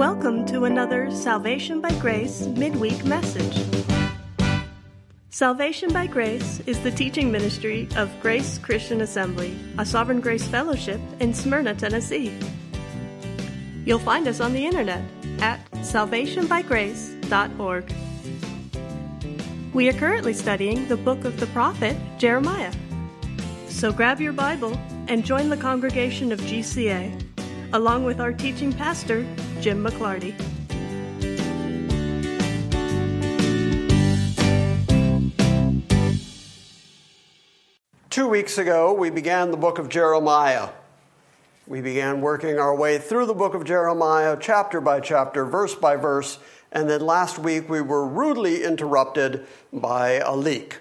Welcome to another Salvation by Grace midweek message. Salvation by Grace is the teaching ministry of Grace Christian Assembly, a Sovereign Grace Fellowship in Smyrna, Tennessee. You'll find us on the internet at salvationbygrace.org. We are currently studying the book of the prophet Jeremiah. So grab your Bible and join the congregation of GCA, along with our teaching pastor, Jim McClarty. Two weeks ago, we began the book of Jeremiah. We began working our way through the book of Jeremiah, chapter by chapter, verse by verse, and then last week we were rudely interrupted by a leak.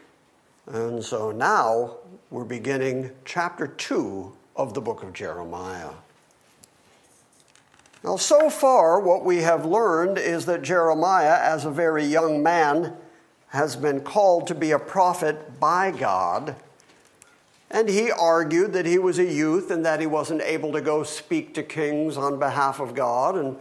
And so now we're beginning chapter 2 of the book of Jeremiah. Now, so far, what we have learned is that Jeremiah, as a very young man, has been called to be a prophet by God. And he argued that he was a youth and that he wasn't able to go speak to kings on behalf of God. And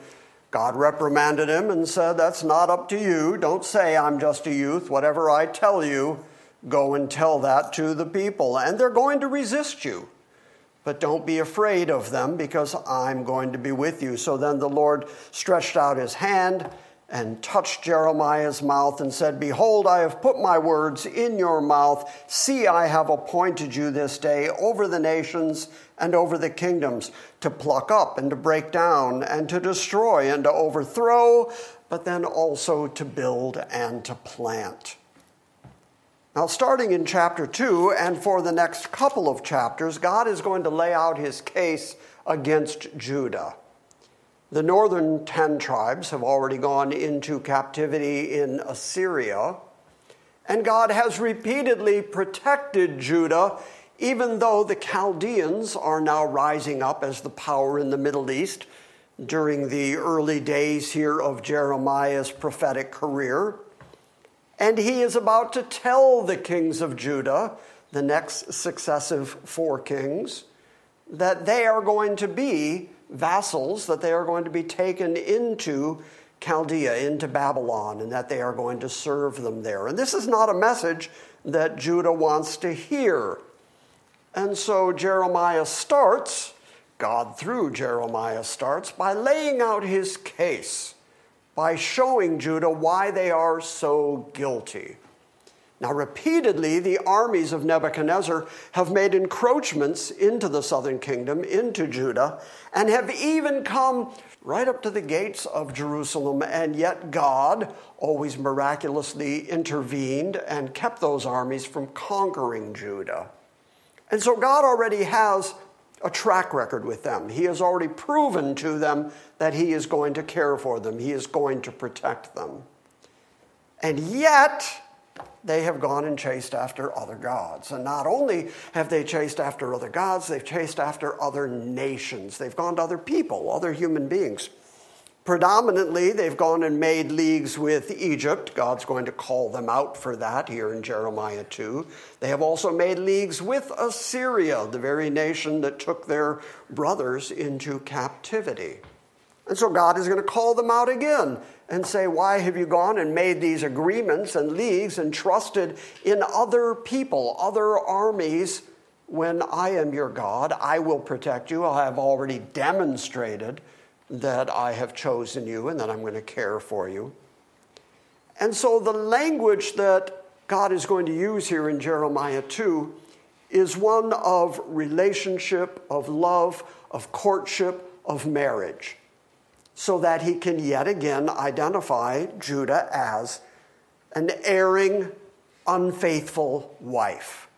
God reprimanded him and said, That's not up to you. Don't say I'm just a youth. Whatever I tell you, go and tell that to the people. And they're going to resist you. But don't be afraid of them because I'm going to be with you. So then the Lord stretched out his hand and touched Jeremiah's mouth and said, Behold, I have put my words in your mouth. See, I have appointed you this day over the nations and over the kingdoms to pluck up and to break down and to destroy and to overthrow, but then also to build and to plant. Now, starting in chapter 2, and for the next couple of chapters, God is going to lay out his case against Judah. The northern 10 tribes have already gone into captivity in Assyria, and God has repeatedly protected Judah, even though the Chaldeans are now rising up as the power in the Middle East during the early days here of Jeremiah's prophetic career. And he is about to tell the kings of Judah, the next successive four kings, that they are going to be vassals, that they are going to be taken into Chaldea, into Babylon, and that they are going to serve them there. And this is not a message that Judah wants to hear. And so Jeremiah starts, God through Jeremiah starts, by laying out his case by showing Judah why they are so guilty. Now, repeatedly, the armies of Nebuchadnezzar have made encroachments into the southern kingdom, into Judah, and have even come right up to the gates of Jerusalem, and yet God always miraculously intervened and kept those armies from conquering Judah. And so God already has a track record with them. He has already proven to them that He is going to care for them, He is going to protect them. And yet, they have gone and chased after other gods. And not only have they chased after other gods, they've chased after other nations. They've gone to other people, other human beings. Predominantly, they've gone and made leagues with Egypt. God's going to call them out for that here in Jeremiah 2. They have also made leagues with Assyria, the very nation that took their brothers into captivity. And so God is going to call them out again and say, Why have you gone and made these agreements and leagues and trusted in other people, other armies, when I am your God? I will protect you. I have already demonstrated that I have chosen you and that I'm going to care for you. And so the language that God is going to use here in Jeremiah 2 is one of relationship, of love, of courtship, of marriage, so that he can yet again identify Judah as an erring, unfaithful wife.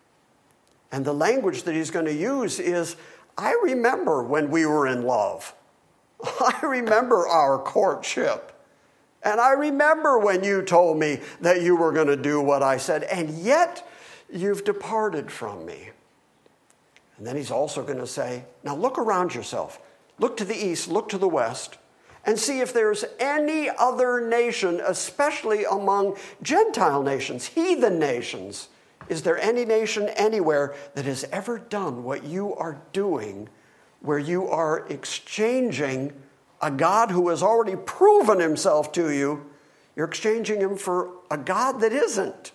And the language that he's going to use is I remember when we were in love. I remember our courtship. And I remember when you told me that you were going to do what I said, and yet you've departed from me. And then he's also going to say, Now look around yourself. Look to the east, look to the west, and see if there's any other nation, especially among Gentile nations, heathen nations. Is there any nation anywhere that has ever done what you are doing where you are exchanging a God who has already proven himself to you, you're exchanging him for a God that isn't.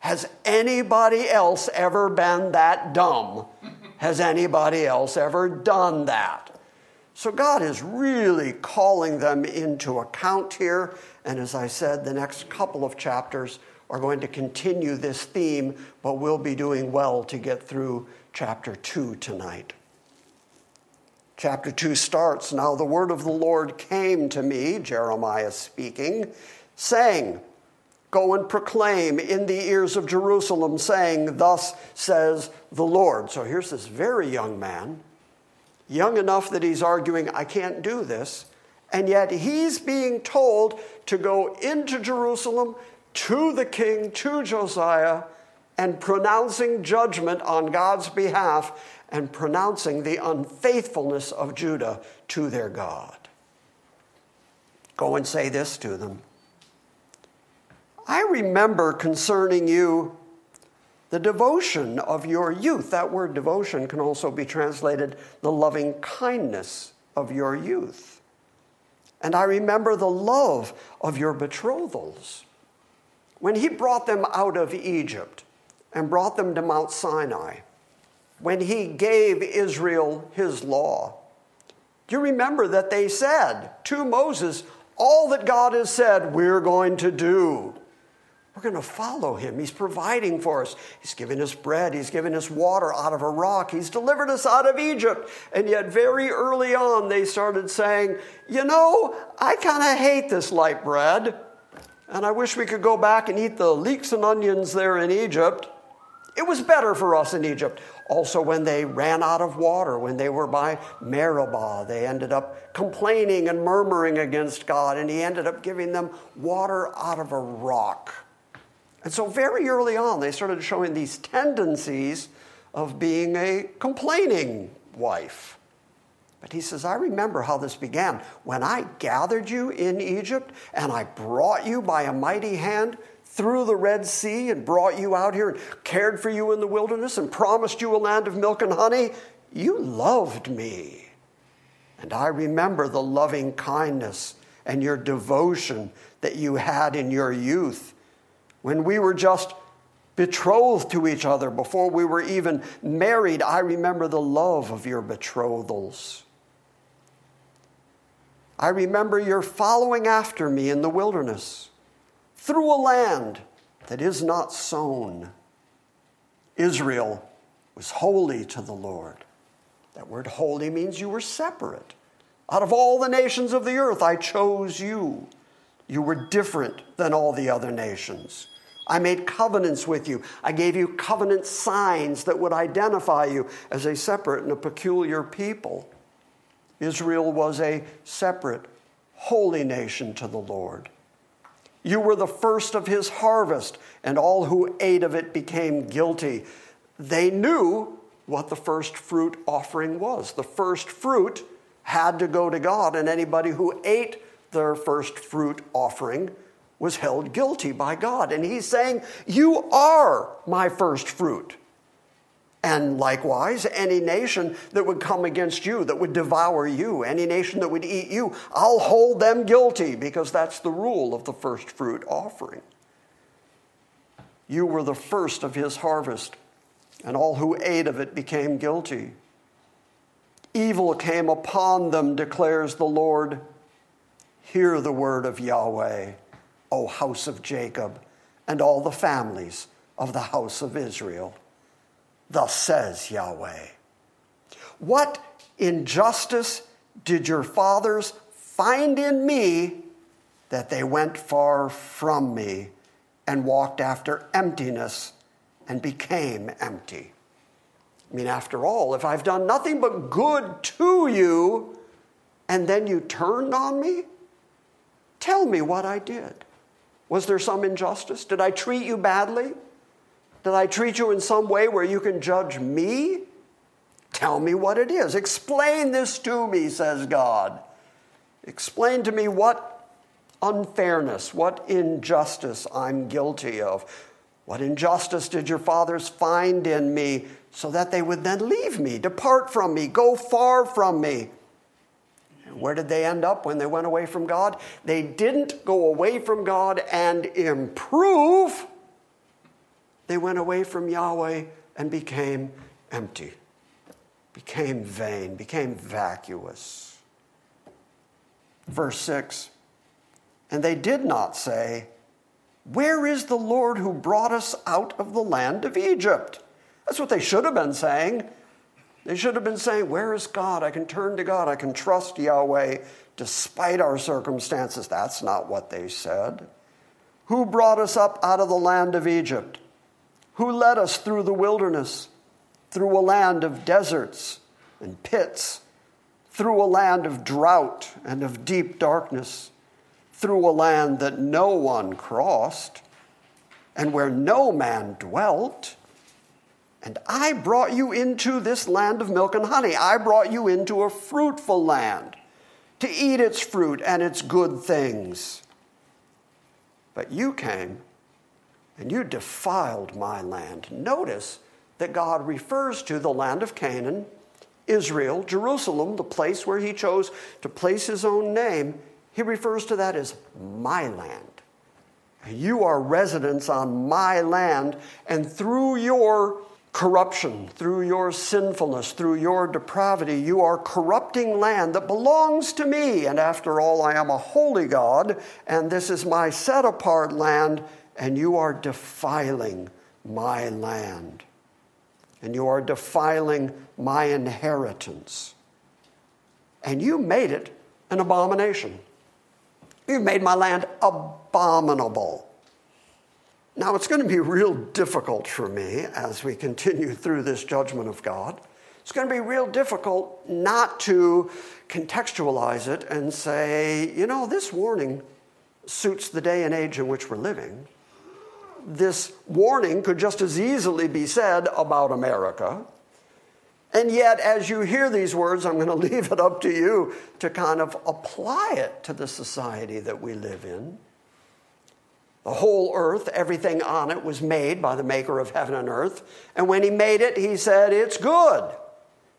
Has anybody else ever been that dumb? Has anybody else ever done that? So God is really calling them into account here. And as I said, the next couple of chapters are going to continue this theme, but we'll be doing well to get through chapter 2 tonight. Chapter 2 starts Now the word of the Lord came to me, Jeremiah speaking, saying, Go and proclaim in the ears of Jerusalem, saying, Thus says the Lord. So here's this very young man, young enough that he's arguing, I can't do this. And yet he's being told to go into Jerusalem to the king, to Josiah, and pronouncing judgment on God's behalf and pronouncing the unfaithfulness of Judah to their God. Go and say this to them I remember concerning you the devotion of your youth. That word devotion can also be translated the loving kindness of your youth. And I remember the love of your betrothals. When he brought them out of Egypt and brought them to Mount Sinai, when he gave Israel his law, you remember that they said to Moses, All that God has said, we're going to do. We're going to follow him. He's providing for us. He's given us bread. He's given us water out of a rock. He's delivered us out of Egypt. And yet, very early on, they started saying, You know, I kind of hate this light bread. And I wish we could go back and eat the leeks and onions there in Egypt. It was better for us in Egypt. Also, when they ran out of water, when they were by Meribah, they ended up complaining and murmuring against God, and He ended up giving them water out of a rock. And so, very early on, they started showing these tendencies of being a complaining wife. But he says, I remember how this began. When I gathered you in Egypt and I brought you by a mighty hand through the Red Sea and brought you out here and cared for you in the wilderness and promised you a land of milk and honey, you loved me. And I remember the loving kindness and your devotion that you had in your youth when we were just betrothed to each other, before we were even married, I remember the love of your betrothals. I remember your following after me in the wilderness through a land that is not sown. Israel was holy to the Lord. That word holy means you were separate. Out of all the nations of the earth, I chose you. You were different than all the other nations. I made covenants with you. I gave you covenant signs that would identify you as a separate and a peculiar people. Israel was a separate, holy nation to the Lord. You were the first of his harvest, and all who ate of it became guilty. They knew what the first fruit offering was. The first fruit had to go to God, and anybody who ate their first fruit offering was held guilty by God. And he's saying, You are my first fruit. And likewise, any nation that would come against you, that would devour you, any nation that would eat you, I'll hold them guilty because that's the rule of the first fruit offering. You were the first of his harvest, and all who ate of it became guilty. Evil came upon them, declares the Lord. Hear the word of Yahweh. O house of Jacob, and all the families of the house of Israel. Thus says Yahweh. What injustice did your fathers find in me that they went far from me and walked after emptiness and became empty? I mean, after all, if I've done nothing but good to you and then you turned on me, tell me what I did. Was there some injustice? Did I treat you badly? Did I treat you in some way where you can judge me? Tell me what it is. Explain this to me, says God. Explain to me what unfairness, what injustice I'm guilty of. What injustice did your fathers find in me so that they would then leave me, depart from me, go far from me? Where did they end up when they went away from God? They didn't go away from God and improve. They went away from Yahweh and became empty, became vain, became vacuous. Verse 6 And they did not say, Where is the Lord who brought us out of the land of Egypt? That's what they should have been saying. They should have been saying, Where is God? I can turn to God. I can trust Yahweh despite our circumstances. That's not what they said. Who brought us up out of the land of Egypt? Who led us through the wilderness, through a land of deserts and pits, through a land of drought and of deep darkness, through a land that no one crossed, and where no man dwelt? And I brought you into this land of milk and honey. I brought you into a fruitful land to eat its fruit and its good things. But you came and you defiled my land. Notice that God refers to the land of Canaan, Israel, Jerusalem, the place where he chose to place his own name. He refers to that as my land. You are residents on my land, and through your corruption, through your sinfulness, through your depravity, you are corrupting land that belongs to me. And after all, I am a holy God, and this is my set apart land, and you are defiling my land. And you are defiling my inheritance. And you made it an abomination. You made my land abominable. Now, it's going to be real difficult for me as we continue through this judgment of God. It's going to be real difficult not to contextualize it and say, you know, this warning suits the day and age in which we're living. This warning could just as easily be said about America. And yet, as you hear these words, I'm going to leave it up to you to kind of apply it to the society that we live in. The whole earth, everything on it, was made by the maker of heaven and earth. And when he made it, he said, It's good.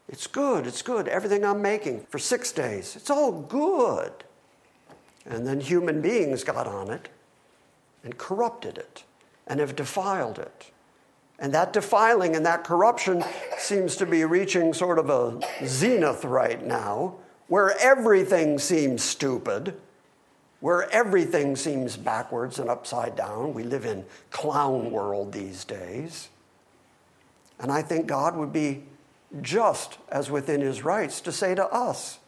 It's good. It's good. Everything I'm making for six days, it's all good. And then human beings got on it and corrupted it and have defiled it. And that defiling and that corruption seems to be reaching sort of a zenith right now, where everything seems stupid where everything seems backwards and upside down. We live in clown world these days. And I think God would be just as within his rights to say to us,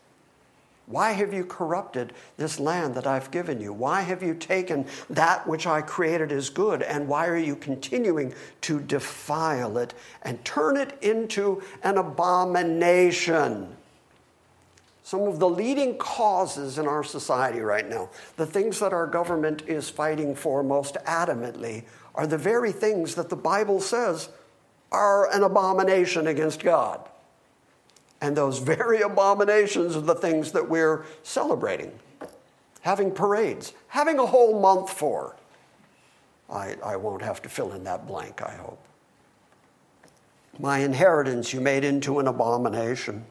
why have you corrupted this land that I've given you? Why have you taken that which I created as good? And why are you continuing to defile it and turn it into an abomination? some of the leading causes in our society right now, the things that our government is fighting for most adamantly, are the very things that the Bible says are an abomination against God. And those very abominations are the things that we're celebrating, having parades, having a whole month for. I, I won't have to fill in that blank, I hope. My inheritance you made into an abomination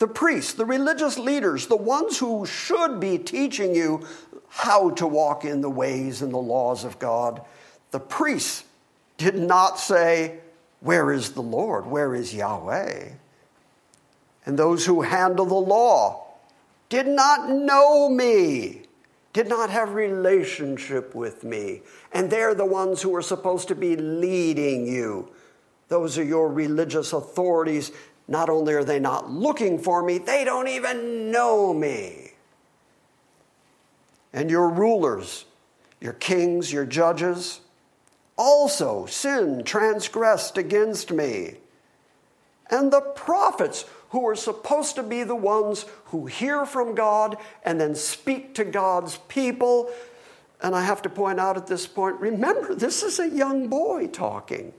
the priests, the religious leaders, the ones who should be teaching you how to walk in the ways and the laws of God, the priests did not say, Where is the Lord? Where is Yahweh? And those who handle the law did not know me, did not have relationship with me. And they're the ones who are supposed to be leading you. Those are your religious authorities not only are they not looking for me, they don't even know me. And your rulers, your kings, your judges, also sin transgressed against me. And the prophets, who are supposed to be the ones who hear from God and then speak to God's people. And I have to point out at this point remember, this is a young boy talking.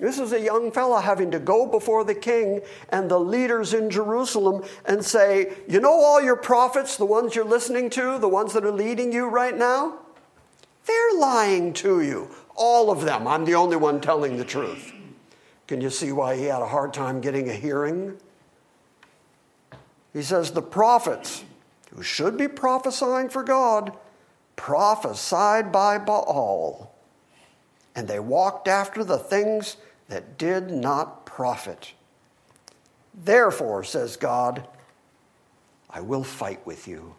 This is a young fellow having to go before the king and the leaders in Jerusalem and say, You know, all your prophets, the ones you're listening to, the ones that are leading you right now, they're lying to you. All of them. I'm the only one telling the truth. Can you see why he had a hard time getting a hearing? He says, The prophets who should be prophesying for God prophesied by Baal, and they walked after the things that did not profit. Therefore, says God, I will fight with you.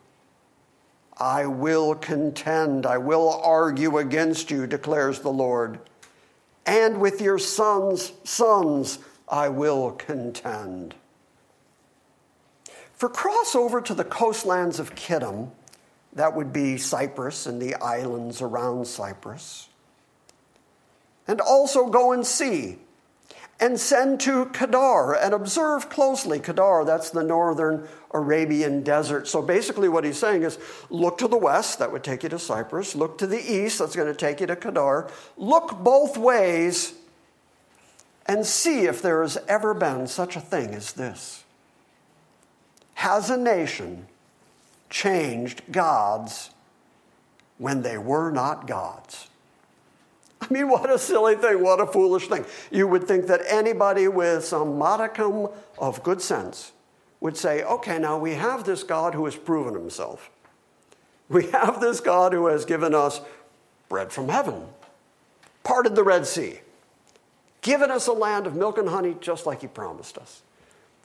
I will contend. I will argue against you, declares the Lord. And with your sons' sons I will contend. For crossover to the coastlands of Kittim, that would be Cyprus and the islands around Cyprus, and also go and see and send to Kedar and observe closely. Kedar, that's the northern Arabian desert. So basically, what he's saying is look to the west, that would take you to Cyprus. Look to the east, that's going to take you to Kedar. Look both ways and see if there has ever been such a thing as this. Has a nation changed gods when they were not gods? I mean, what a silly thing, what a foolish thing. You would think that anybody with some modicum of good sense would say, okay, now we have this God who has proven himself. We have this God who has given us bread from heaven, parted the Red Sea, given us a land of milk and honey just like he promised us.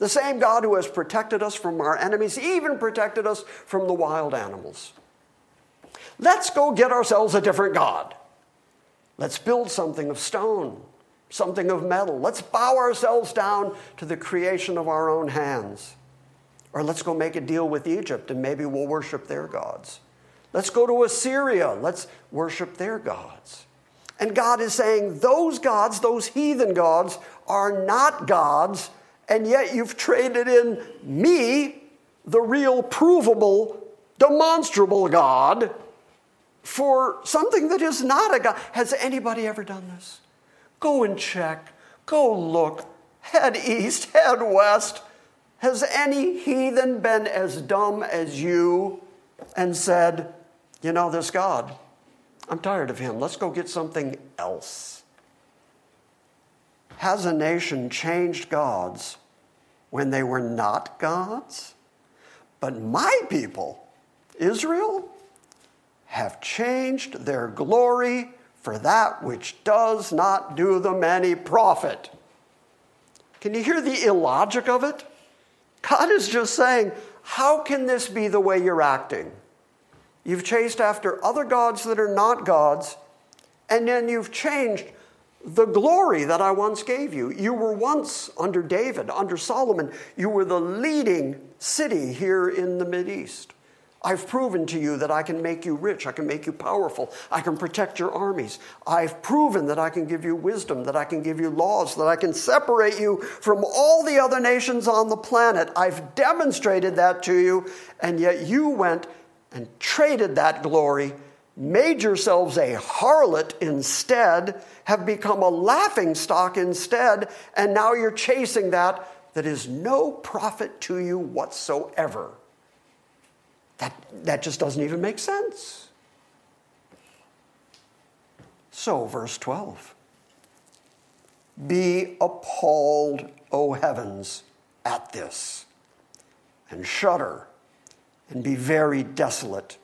The same God who has protected us from our enemies, even protected us from the wild animals. Let's go get ourselves a different God. Let's build something of stone, something of metal. Let's bow ourselves down to the creation of our own hands. Or let's go make a deal with Egypt and maybe we'll worship their gods. Let's go to Assyria. Let's worship their gods. And God is saying, those gods, those heathen gods, are not gods, and yet you've traded in me, the real, provable, demonstrable God, for something that is not a God. Has anybody ever done this? Go and check. Go look. Head east, head west. Has any heathen been as dumb as you and said, you know, this God, I'm tired of him. Let's go get something else? Has a nation changed gods when they were not gods? But my people, Israel, have changed their glory for that which does not do them any profit. Can you hear the illogic of it? God is just saying, How can this be the way you're acting? You've chased after other gods that are not gods, and then you've changed the glory that I once gave you. You were once under David, under Solomon, you were the leading city here in the East. I've proven to you that I can make you rich, I can make you powerful, I can protect your armies. I've proven that I can give you wisdom, that I can give you laws, that I can separate you from all the other nations on the planet. I've demonstrated that to you, and yet you went and traded that glory, made yourselves a harlot instead, have become a laughing stock instead, and now you're chasing that that is no profit to you whatsoever. That, that just doesn't even make sense. So, verse 12 Be appalled, O heavens, at this, and shudder and be very desolate,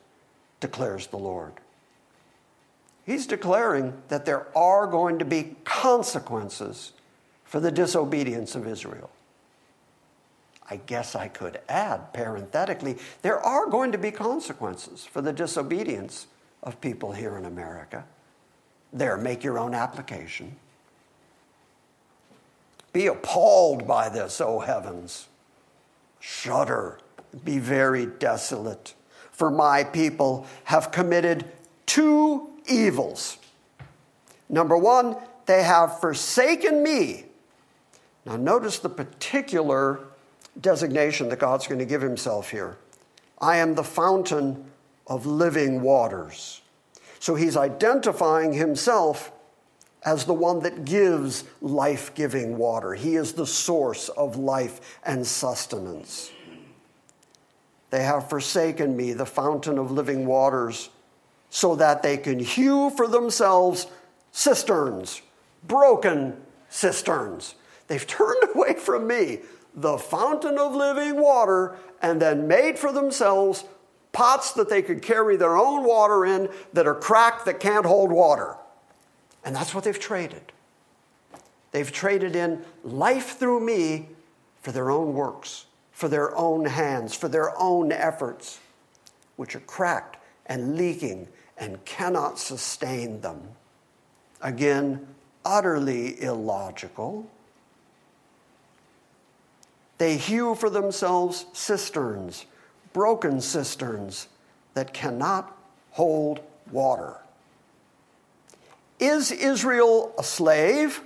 declares the Lord. He's declaring that there are going to be consequences for the disobedience of Israel. I guess I could add parenthetically, there are going to be consequences for the disobedience of people here in America. There, make your own application. Be appalled by this, O heavens. Shudder, be very desolate. For my people have committed two evils. Number one, they have forsaken me. Now, notice the particular designation that God's going to give himself here. I am the fountain of living waters. So he's identifying himself as the one that gives life giving water. He is the source of life and sustenance. They have forsaken me, the fountain of living waters, so that they can hew for themselves cisterns, broken cisterns. They've turned away from me, the fountain of living water and then made for themselves pots that they could carry their own water in that are cracked that can't hold water. And that's what they've traded. They've traded in life through me for their own works, for their own hands, for their own efforts, which are cracked and leaking and cannot sustain them. Again, utterly illogical. They hew for themselves cisterns, broken cisterns that cannot hold water. Is Israel a slave?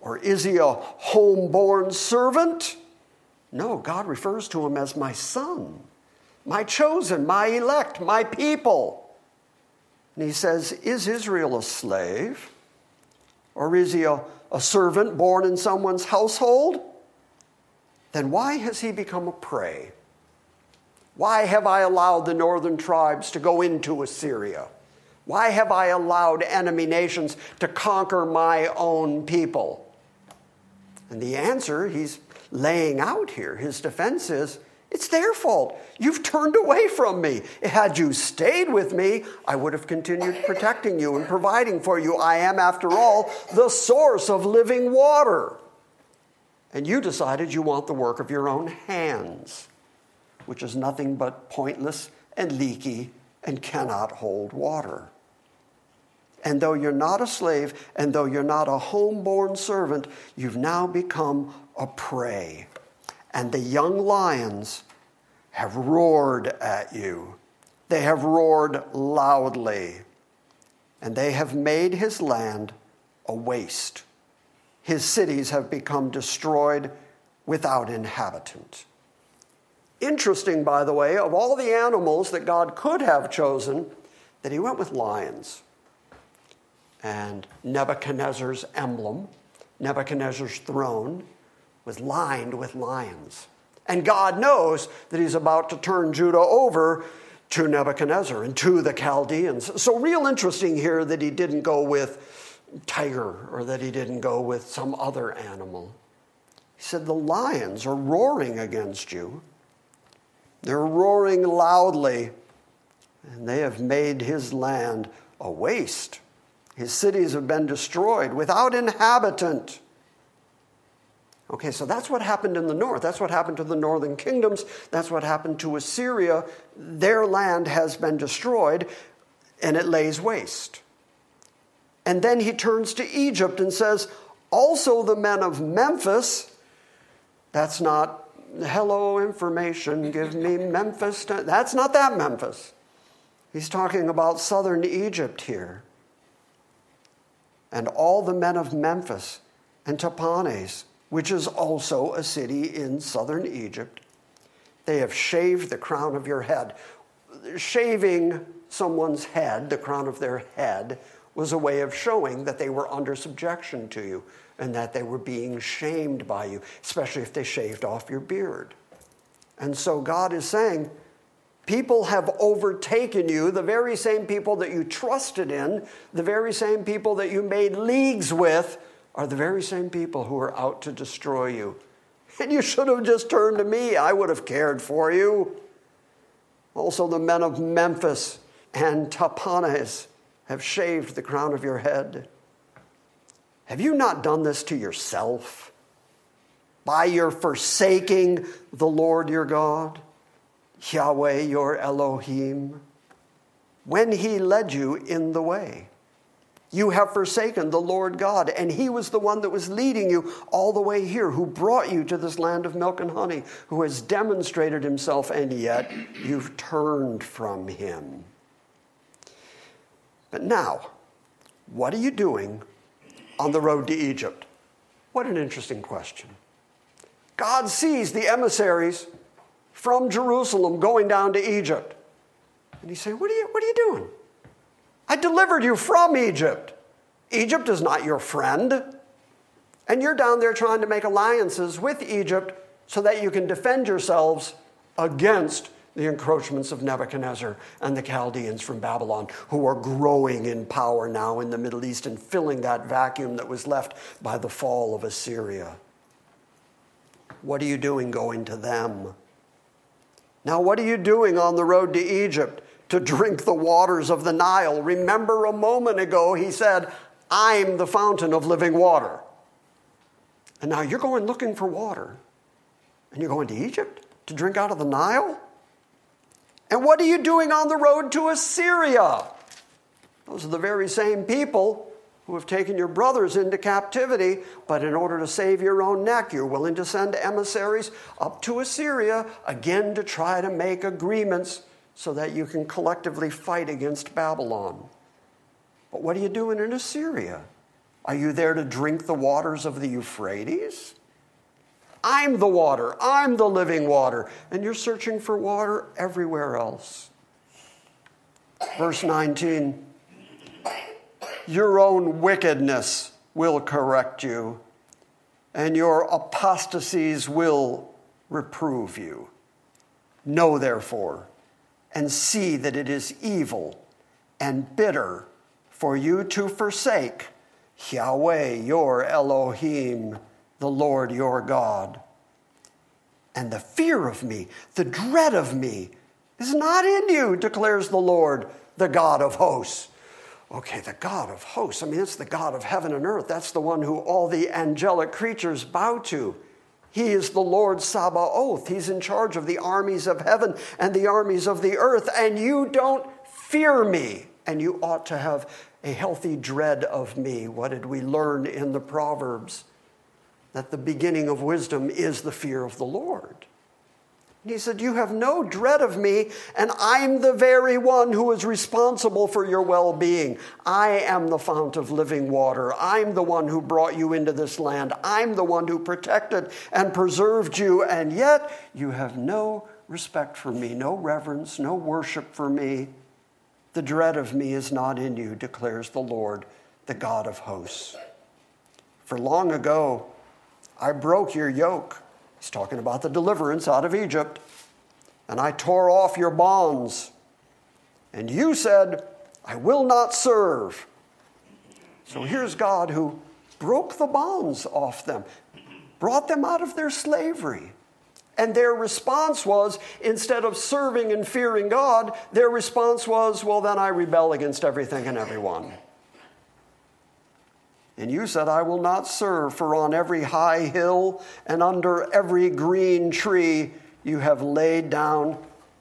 Or is he a homeborn servant? No, God refers to him as my son, my chosen, my elect, my people. And he says, Is Israel a slave? Or is he a, a servant born in someone's household? Then why has he become a prey? Why have I allowed the northern tribes to go into Assyria? Why have I allowed enemy nations to conquer my own people? And the answer he's laying out here, his defense is it's their fault. You've turned away from me. Had you stayed with me, I would have continued protecting you and providing for you. I am, after all, the source of living water. And you decided you want the work of your own hands, which is nothing but pointless and leaky and cannot hold water. And though you're not a slave, and though you're not a homeborn servant, you've now become a prey. And the young lions have roared at you. They have roared loudly. And they have made his land a waste. His cities have become destroyed without inhabitant. Interesting, by the way, of all the animals that God could have chosen, that he went with lions and Nebuchadnezzar's emblem, Nebuchadnezzar's throne, was lined with lions. And God knows that he's about to turn Judah over to Nebuchadnezzar and to the Chaldeans. So, real interesting here that he didn't go with tiger or that he didn't go with some other animal. He said, The lions are roaring against you. They're roaring loudly, and they have made his land a waste. His cities have been destroyed without inhabitant. Okay, so that's what happened in the north. That's what happened to the northern kingdoms. That's what happened to Assyria. Their land has been destroyed and it lays waste. And then he turns to Egypt and says, Also the men of Memphis, that's not hello information, give me Memphis. That's not that Memphis. He's talking about southern Egypt here and all the men of Memphis and Tahpanhes, which is also a city in southern Egypt. They have shaved the crown of your head. Shaving someone's head, the crown of their head, was a way of showing that they were under subjection to you and that they were being shamed by you, especially if they shaved off your beard. And so God is saying, People have overtaken you, the very same people that you trusted in, the very same people that you made leagues with, are the very same people who are out to destroy you. And you should have just turned to me. I would have cared for you. Also, the men of Memphis and Tahpanhes have shaved the crown of your head. Have you not done this to yourself by your forsaking the Lord your God? Yahweh your Elohim, when he led you in the way. You have forsaken the Lord God, and He was the one that was leading you all the way here, who brought you to this land of milk and honey, who has demonstrated Himself, and yet you've turned from Him. But now, what are you doing on the road to Egypt? What an interesting question. God sees the emissaries from Jerusalem going down to Egypt. And he's saying, What are you, what are you doing? I delivered you from Egypt. Egypt is not your friend. And you're down there trying to make alliances with Egypt so that you can defend yourselves against the encroachments of Nebuchadnezzar and the Chaldeans from Babylon, who are growing in power now in the Middle East and filling that vacuum that was left by the fall of Assyria. What are you doing going to them? Now, what are you doing on the road to Egypt to drink the waters of the Nile? Remember a moment ago, he said, I'm the fountain of living water. And now you're going looking for water. And you're going to Egypt to drink out of the Nile? And what are you doing on the road to Assyria? Those are the very same people who have taken your brothers into captivity, but in order to save your own neck, you're willing to send emissaries up to Assyria again to try to make agreements so that you can collectively fight against Babylon. But what are you doing in Assyria? Are you there to drink the waters of the Euphrates? I'm the water, I'm the living water, and you're searching for water everywhere else. Verse 19 Your own wickedness will correct you, and your apostasies will reprove you. Know therefore, and see that it is evil and bitter for you to forsake Yahweh your Elohim the Lord your God. And the fear of me, the dread of me, is not in you, declares the Lord, the God of hosts. Okay, the God of hosts. I mean, it's the God of heaven and earth. That's the one who all the angelic creatures bow to. He is the Lord Sabaoth. He's in charge of the armies of heaven and the armies of the earth. And you don't fear me. And you ought to have a healthy dread of me. What did we learn in the Proverbs? that the beginning of wisdom is the fear of the Lord. And he said, You have no dread of me, and I'm the very one who is responsible for your well being. I am the fount of living water. I'm the one who brought you into this land. I'm the one who protected and preserved you, and yet you have no respect for me, no reverence, no worship for me. The dread of me is not in you, declares the Lord, the God of hosts. For long ago, I broke your yoke. He's talking about the deliverance out of Egypt. And I tore off your bonds. And you said, I will not serve. So here's God who broke the bonds off them, brought them out of their slavery. And their response was instead of serving and fearing God, their response was, well, then I rebel against everything and everyone. And you said, I will not serve, for on every high hill and under every green tree you have laid down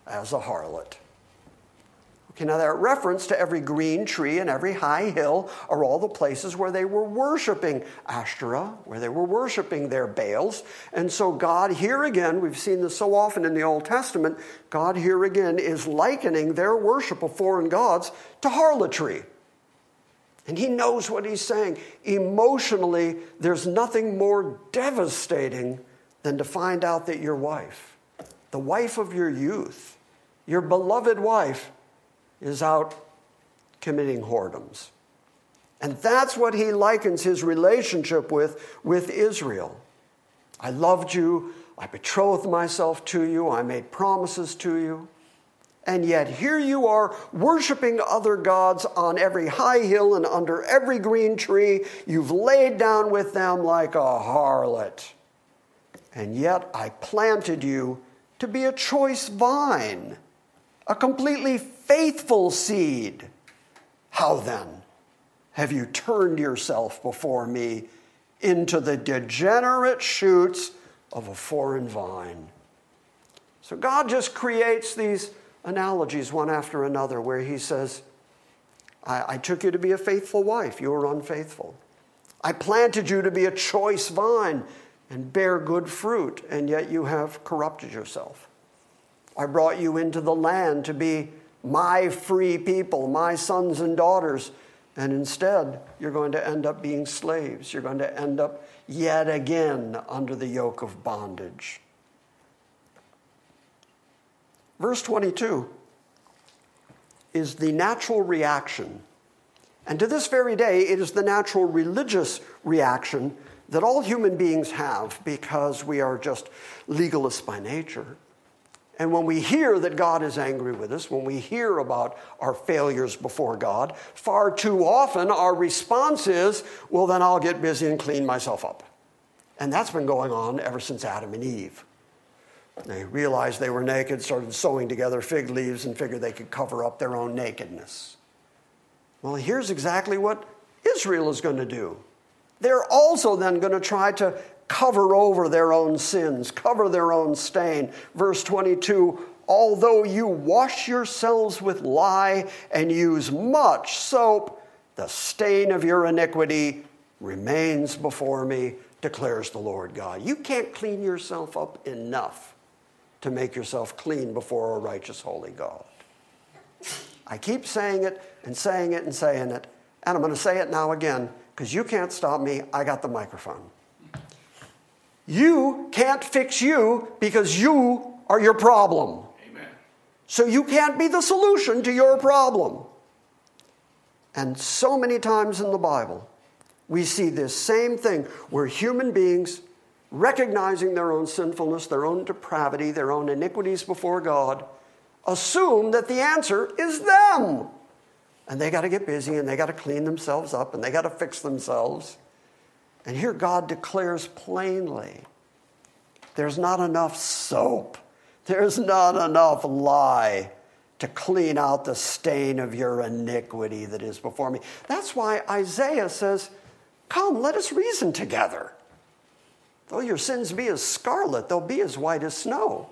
as a harlot. Okay, now that reference to every green tree and every high hill are all the places where they were worshiping Ashtoreth, where they were worshiping their Baals. And so, God, here again, we've seen this so often in the Old Testament, God here again is likening their worship of foreign gods to harlotry. And he knows what he's saying. Emotionally, there's nothing more devastating than to find out that your wife, the wife of your youth, your beloved wife, is out committing whoredoms. And that's what he likens his relationship with with Israel. I loved you. I betrothed myself to you. I made promises to you. And yet here you are worshiping other gods on every high hill and under every green tree. You've laid down with them like a harlot. And yet I planted you to be a choice vine, a completely faithful seed. How then have you turned yourself before me into the degenerate shoots of a foreign vine? So God just creates these analogies one after another where he says, I, I took you to be a faithful wife, you were unfaithful. I planted you to be a choice vine and bear good fruit, and yet you have corrupted yourself. I brought you into the land to be my free people, my sons and daughters, and instead you're going to end up being slaves. You're going to end up yet again under the yoke of bondage. Verse 22 is the natural reaction. And to this very day, it is the natural religious reaction that all human beings have because we are just legalists by nature. And when we hear that God is angry with us, when we hear about our failures before God, far too often our response is, well, then I'll get busy and clean myself up. And that's been going on ever since Adam and Eve. They realized they were naked, started sewing together fig leaves, and figured they could cover up their own nakedness. Well, here's exactly what Israel is going to do. They're also then going to try to cover over their own sins, cover their own stain. Verse 22 Although you wash yourselves with lye and use much soap, the stain of your iniquity remains before me, declares the Lord God. You can't clean yourself up enough to make yourself clean before a righteous, holy God. I keep saying it and saying it and saying it, and I'm going to say it now again because you can't stop me. I got the microphone. You can't fix you because you are your problem. Amen. So you can't be the solution to your problem. And so many times in the Bible, we see this same thing where human beings, recognizing their own sinfulness, their own depravity, their own iniquities before God, assume that the answer is them. And they got to get busy and they got to clean themselves up and they got to fix themselves. And here God declares plainly there's not enough soap, there's not enough lye to clean out the stain of your iniquity that is before me. That's why Isaiah says, Come, let us reason together. Though your sins be as scarlet, they'll be as white as snow.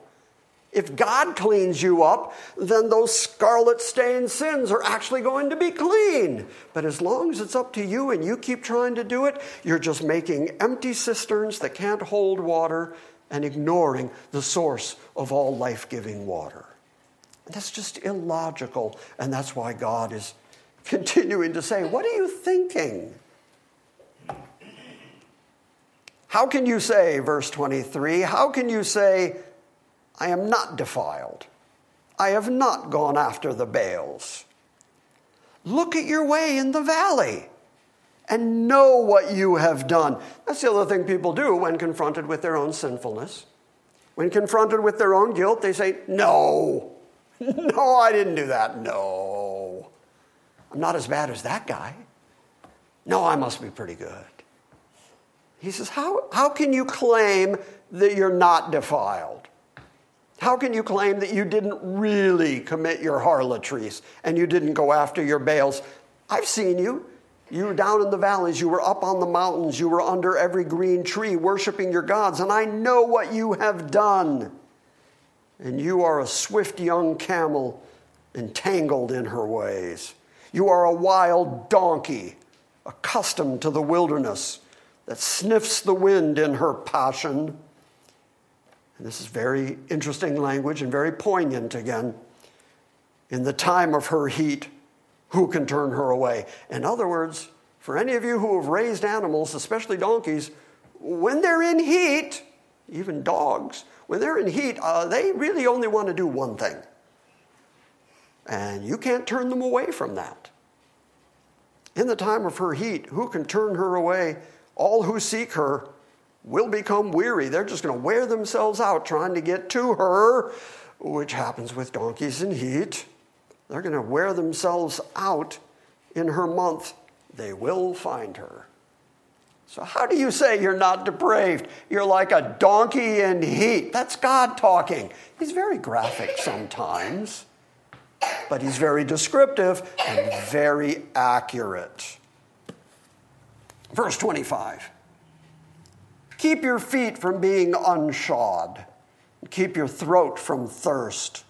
If God cleans you up, then those scarlet stained sins are actually going to be clean. But as long as it's up to you and you keep trying to do it, you're just making empty cisterns that can't hold water and ignoring the source of all life giving water. That's just illogical. And that's why God is continuing to say, What are you thinking? How can you say, verse 23, how can you say, I am not defiled. I have not gone after the Baals. Look at your way in the valley and know what you have done. That's the other thing people do when confronted with their own sinfulness. When confronted with their own guilt, they say, No, no, I didn't do that. No, I'm not as bad as that guy. No, I must be pretty good. He says, How, how can you claim that you're not defiled? How can you claim that you didn't really commit your harlotries and you didn't go after your Baals? I've seen you. You were down in the valleys, you were up on the mountains, you were under every green tree worshiping your gods, and I know what you have done. And you are a swift young camel entangled in her ways. You are a wild donkey accustomed to the wilderness that sniffs the wind in her passion. And this is very interesting language and very poignant again. In the time of her heat, who can turn her away? In other words, for any of you who have raised animals, especially donkeys, when they're in heat, even dogs, when they're in heat, uh, they really only want to do one thing. And you can't turn them away from that. In the time of her heat, who can turn her away? All who seek her will become weary. They're just going to wear themselves out trying to get to her, which happens with donkeys in heat. They're going to wear themselves out in her month. They will find her. So, how do you say you're not depraved? You're like a donkey in heat. That's God talking. He's very graphic sometimes, but he's very descriptive and very accurate. Verse 25. Keep your feet from being unshod. Keep your throat from thirst.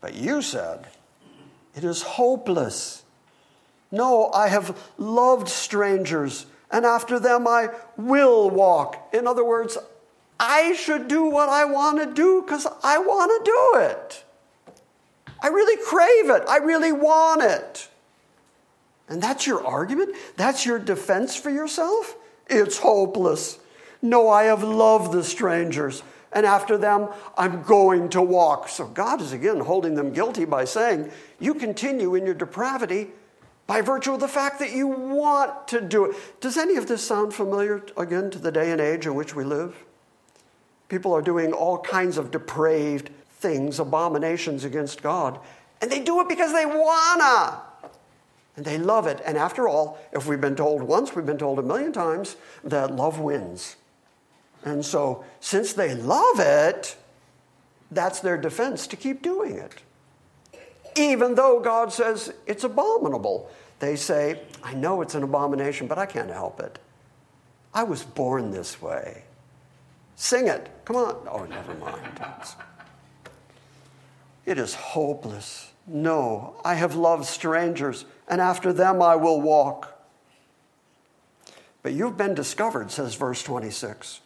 But you said, It is hopeless. No, I have loved strangers, and after them I will walk. In other words, I should do what I want to do because I want to do it. I really crave it. I really want it. And that's your argument? That's your defense for yourself? It's hopeless. No, I have loved the strangers, and after them I'm going to walk. So God is again holding them guilty by saying, You continue in your depravity by virtue of the fact that you want to do it. Does any of this sound familiar again to the day and age in which we live? People are doing all kinds of depraved things, abominations against God, and they do it because they wanna. And they love it. And after all, if we've been told once, we've been told a million times that love wins. And so, since they love it, that's their defense to keep doing it. Even though God says it's abominable, they say, I know it's an abomination, but I can't help it. I was born this way. Sing it. Come on. Oh, never mind. It is hopeless. No, I have loved strangers, and after them I will walk. But you've been discovered, says verse 26.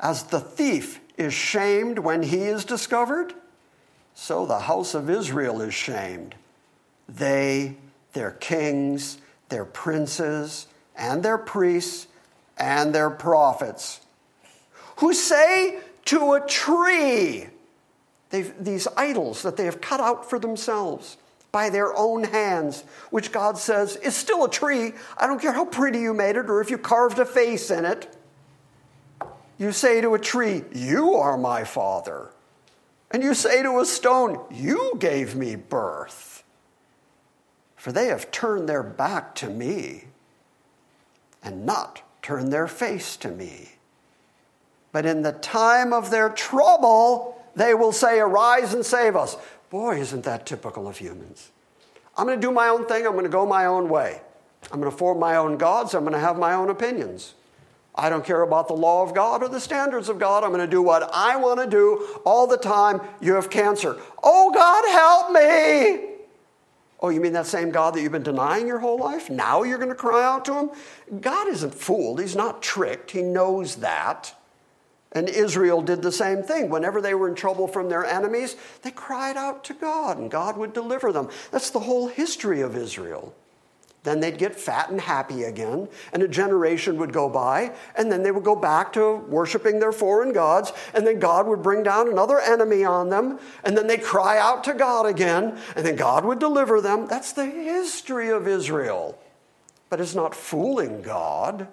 As the thief is shamed when he is discovered, so the house of Israel is shamed. They, their kings, their princes, and their priests, and their prophets, who say to a tree, these idols that they have cut out for themselves by their own hands, which God says is still a tree. I don't care how pretty you made it or if you carved a face in it. You say to a tree, You are my father. And you say to a stone, You gave me birth. For they have turned their back to me and not turned their face to me. But in the time of their trouble, they will say, Arise and save us. Boy, isn't that typical of humans. I'm going to do my own thing. I'm going to go my own way. I'm going to form my own gods. I'm going to have my own opinions. I don't care about the law of God or the standards of God. I'm going to do what I want to do all the time. You have cancer. Oh, God, help me. Oh, you mean that same God that you've been denying your whole life? Now you're going to cry out to him? God isn't fooled. He's not tricked. He knows that. And Israel did the same thing. Whenever they were in trouble from their enemies, they cried out to God, and God would deliver them. That's the whole history of Israel. Then they'd get fat and happy again, and a generation would go by, and then they would go back to worshiping their foreign gods, and then God would bring down another enemy on them, and then they'd cry out to God again, and then God would deliver them. That's the history of Israel. But it's not fooling God.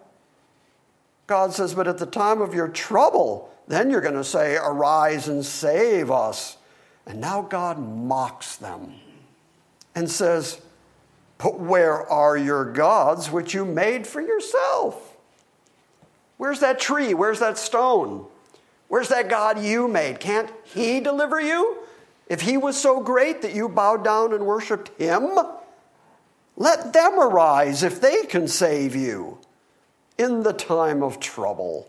God says, But at the time of your trouble, then you're going to say, Arise and save us. And now God mocks them and says, but where are your gods which you made for yourself? Where's that tree? Where's that stone? Where's that God you made? Can't He deliver you? If He was so great that you bowed down and worshiped Him, let them arise if they can save you in the time of trouble.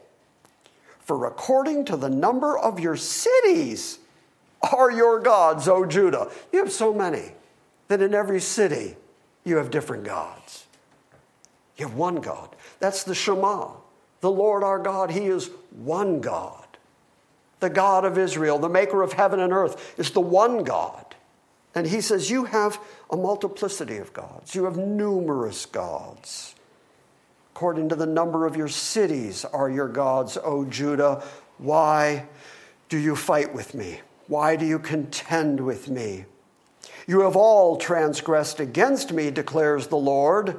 For according to the number of your cities are your gods, O Judah. You have so many that in every city you have different gods. You have one God. That's the Shema. The Lord our God, He is one God. The God of Israel, the maker of heaven and earth, is the one God. And He says, You have a multiplicity of gods, you have numerous gods. According to the number of your cities are your gods, O Judah. Why do you fight with me? Why do you contend with me? You have all transgressed against me, declares the Lord.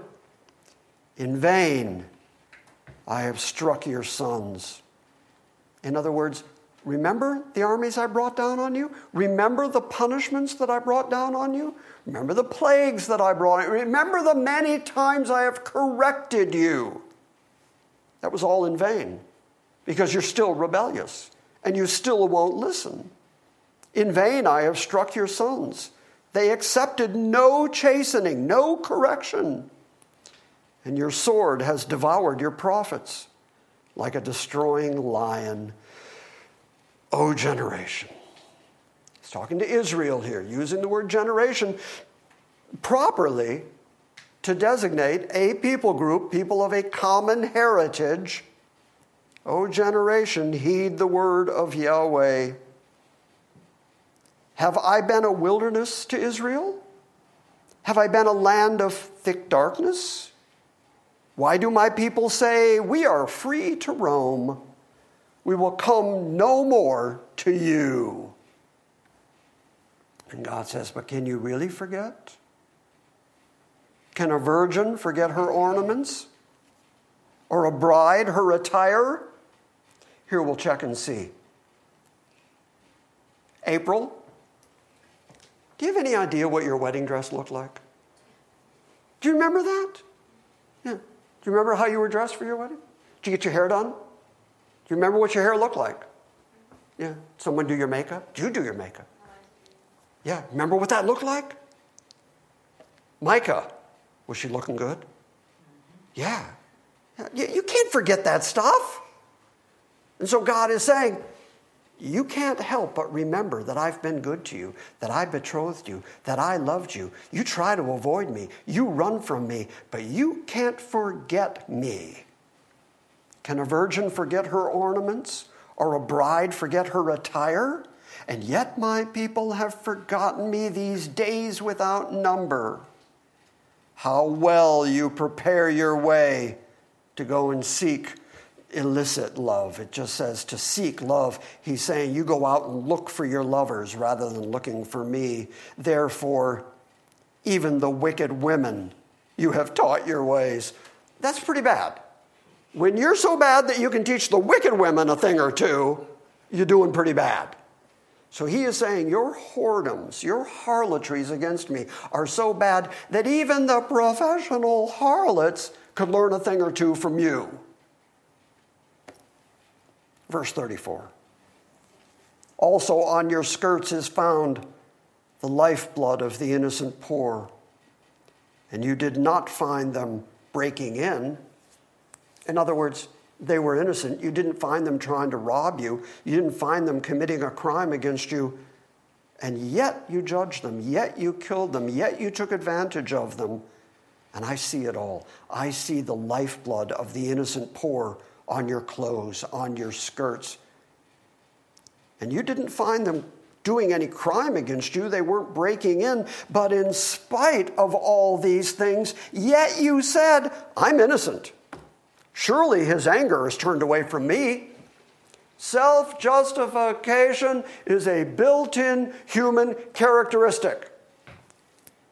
In vain I have struck your sons. In other words, remember the armies I brought down on you? Remember the punishments that I brought down on you? Remember the plagues that I brought on you? Remember the many times I have corrected you. That was all in vain because you're still rebellious and you still won't listen. In vain I have struck your sons. They accepted no chastening, no correction. And your sword has devoured your prophets like a destroying lion. O generation. He's talking to Israel here, using the word generation properly to designate a people group, people of a common heritage. O generation, heed the word of Yahweh. Have I been a wilderness to Israel? Have I been a land of thick darkness? Why do my people say, We are free to roam? We will come no more to you. And God says, But can you really forget? Can a virgin forget her ornaments? Or a bride her attire? Here we'll check and see. April do you have any idea what your wedding dress looked like? Do you remember that? Yeah. Do you remember how you were dressed for your wedding? Did you get your hair done? You remember what your hair looked like? Yeah. Someone do your makeup? Do you do your makeup? Yeah. Remember what that looked like? Micah, was she looking good? Yeah. You can't forget that stuff. And so God is saying, you can't help but remember that I've been good to you, that I betrothed you, that I loved you. You try to avoid me, you run from me, but you can't forget me. Can a virgin forget her ornaments, or a bride forget her attire? And yet my people have forgotten me these days without number. How well you prepare your way to go and seek illicit love. It just says to seek love. He's saying you go out and look for your lovers rather than looking for me. Therefore, even the wicked women you have taught your ways. That's pretty bad. When you're so bad that you can teach the wicked women a thing or two, you're doing pretty bad. So he is saying, Your whoredoms, your harlotries against me are so bad that even the professional harlots could learn a thing or two from you. Verse 34. Also on your skirts is found the lifeblood of the innocent poor, and you did not find them breaking in. In other words, they were innocent. You didn't find them trying to rob you. You didn't find them committing a crime against you. And yet you judged them. Yet you killed them. Yet you took advantage of them. And I see it all. I see the lifeblood of the innocent poor on your clothes, on your skirts. And you didn't find them doing any crime against you. They weren't breaking in. But in spite of all these things, yet you said, I'm innocent. Surely his anger is turned away from me. Self justification is a built in human characteristic.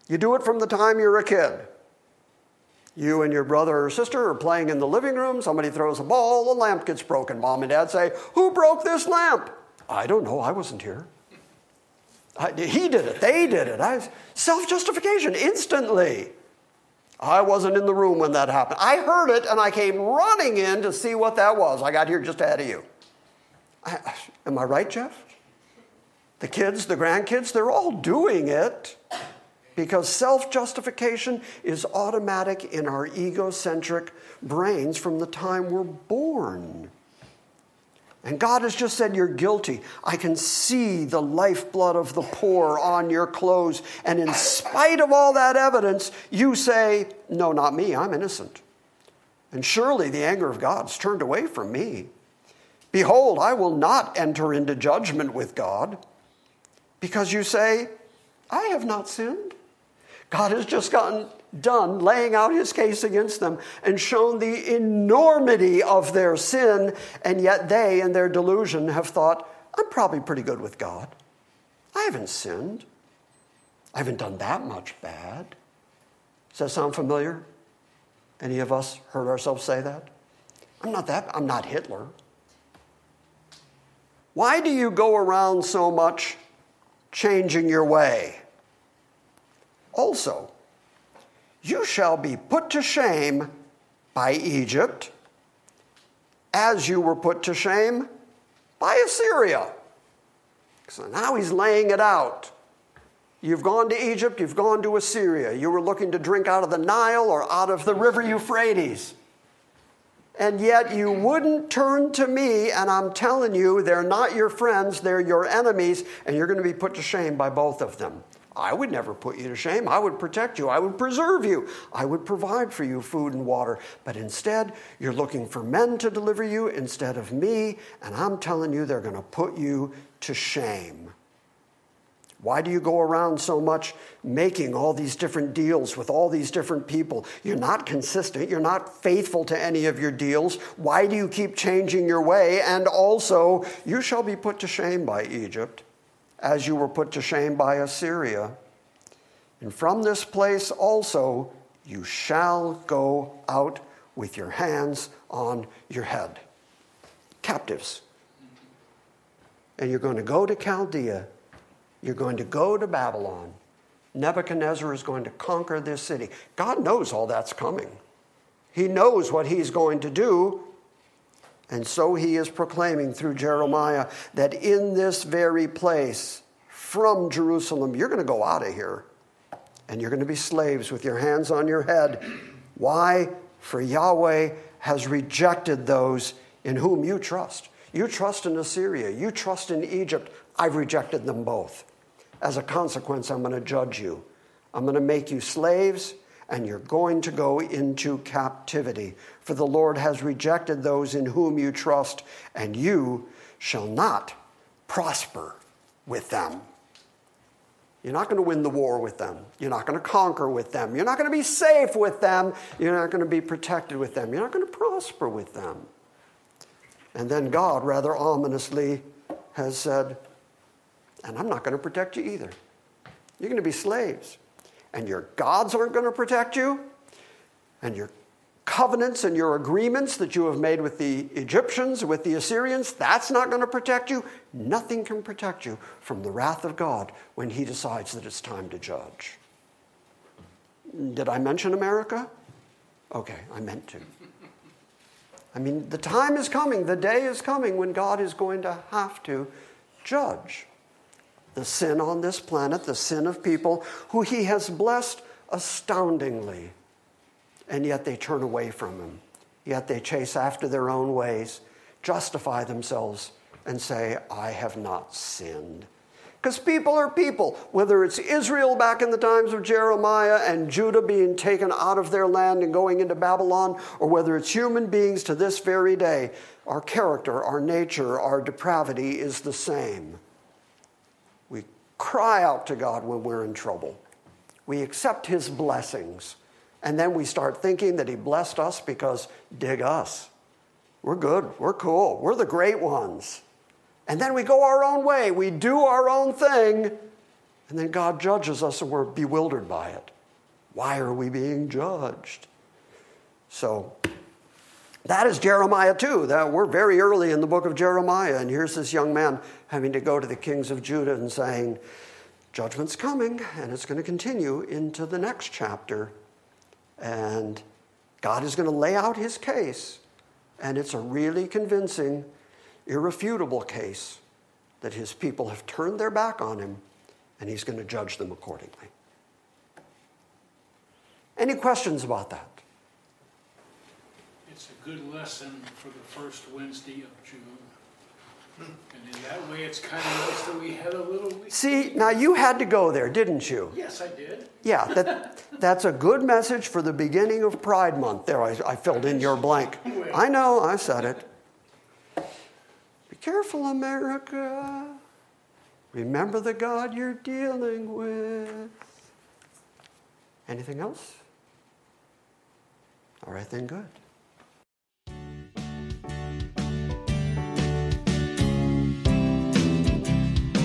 You do it from the time you're a kid. You and your brother or sister are playing in the living room, somebody throws a ball, the lamp gets broken. Mom and dad say, Who broke this lamp? I don't know, I wasn't here. I, he did it, they did it. Self justification instantly. I wasn't in the room when that happened. I heard it and I came running in to see what that was. I got here just ahead of you. I, am I right, Jeff? The kids, the grandkids, they're all doing it because self justification is automatic in our egocentric brains from the time we're born. And God has just said, You're guilty. I can see the lifeblood of the poor on your clothes. And in spite of all that evidence, you say, No, not me. I'm innocent. And surely the anger of God's turned away from me. Behold, I will not enter into judgment with God because you say, I have not sinned. God has just gotten done laying out his case against them and shown the enormity of their sin, and yet they, in their delusion, have thought, I'm probably pretty good with God. I haven't sinned. I haven't done that much bad. Does that sound familiar? Any of us heard ourselves say that? I'm not that, I'm not Hitler. Why do you go around so much changing your way? Also, you shall be put to shame by Egypt, as you were put to shame by Assyria. So now he's laying it out. You've gone to Egypt, you've gone to Assyria. You were looking to drink out of the Nile or out of the river Euphrates. And yet you wouldn't turn to me, and I'm telling you, they're not your friends, they're your enemies, and you're going to be put to shame by both of them. I would never put you to shame. I would protect you. I would preserve you. I would provide for you food and water. But instead, you're looking for men to deliver you instead of me, and I'm telling you they're going to put you to shame. Why do you go around so much making all these different deals with all these different people? You're not consistent. You're not faithful to any of your deals. Why do you keep changing your way? And also, you shall be put to shame by Egypt as you were put to shame by Assyria. And from this place also you shall go out with your hands on your head. Captives. And you're going to go to Chaldea. You're going to go to Babylon. Nebuchadnezzar is going to conquer this city. God knows all that's coming. He knows what he's going to do. And so he is proclaiming through Jeremiah that in this very place, from Jerusalem, you're going to go out of here and you're going to be slaves with your hands on your head. Why? For Yahweh has rejected those in whom you trust. You trust in Assyria, you trust in Egypt. I've rejected them both. As a consequence, I'm going to judge you. I'm going to make you slaves, and you're going to go into captivity. For the Lord has rejected those in whom you trust, and you shall not prosper with them. You're not going to win the war with them. You're not going to conquer with them. You're not going to be safe with them. You're not going to be protected with them. You're not going to prosper with them. And then God, rather ominously, has said, And I'm not going to protect you either. You're going to be slaves. And your gods aren't going to protect you. And your covenants and your agreements that you have made with the Egyptians, with the Assyrians, that's not going to protect you. Nothing can protect you from the wrath of God when He decides that it's time to judge. Did I mention America? Okay, I meant to. I mean, the time is coming, the day is coming when God is going to have to judge the sin on this planet, the sin of people who He has blessed astoundingly. And yet they turn away from Him. Yet they chase after their own ways, justify themselves, and say, I have not sinned. Because people are people. Whether it's Israel back in the times of Jeremiah and Judah being taken out of their land and going into Babylon, or whether it's human beings to this very day, our character, our nature, our depravity is the same. Cry out to God when we're in trouble. We accept His blessings. And then we start thinking that He blessed us because, dig us. We're good. We're cool. We're the great ones. And then we go our own way, we do our own thing, and then God judges us and we're bewildered by it. Why are we being judged? So, that is Jeremiah two. That we're very early in the book of Jeremiah, and here's this young man having to go to the kings of Judah and saying, Judgment's coming, and it's going to continue into the next chapter. And God is going to lay out his case, and it's a really convincing irrefutable case that his people have turned their back on him and he's going to judge them accordingly. Any questions about that? It's a good lesson for the first Wednesday of June. Hmm. And in that way, it's kind of nice that we had a little. See, now you had to go there, didn't you? Yes, I did. Yeah, that, that's a good message for the beginning of Pride Month. There, I, I filled in your blank. I know, I said it. Be careful, America. Remember the God you're dealing with. Anything else? All right, then, good.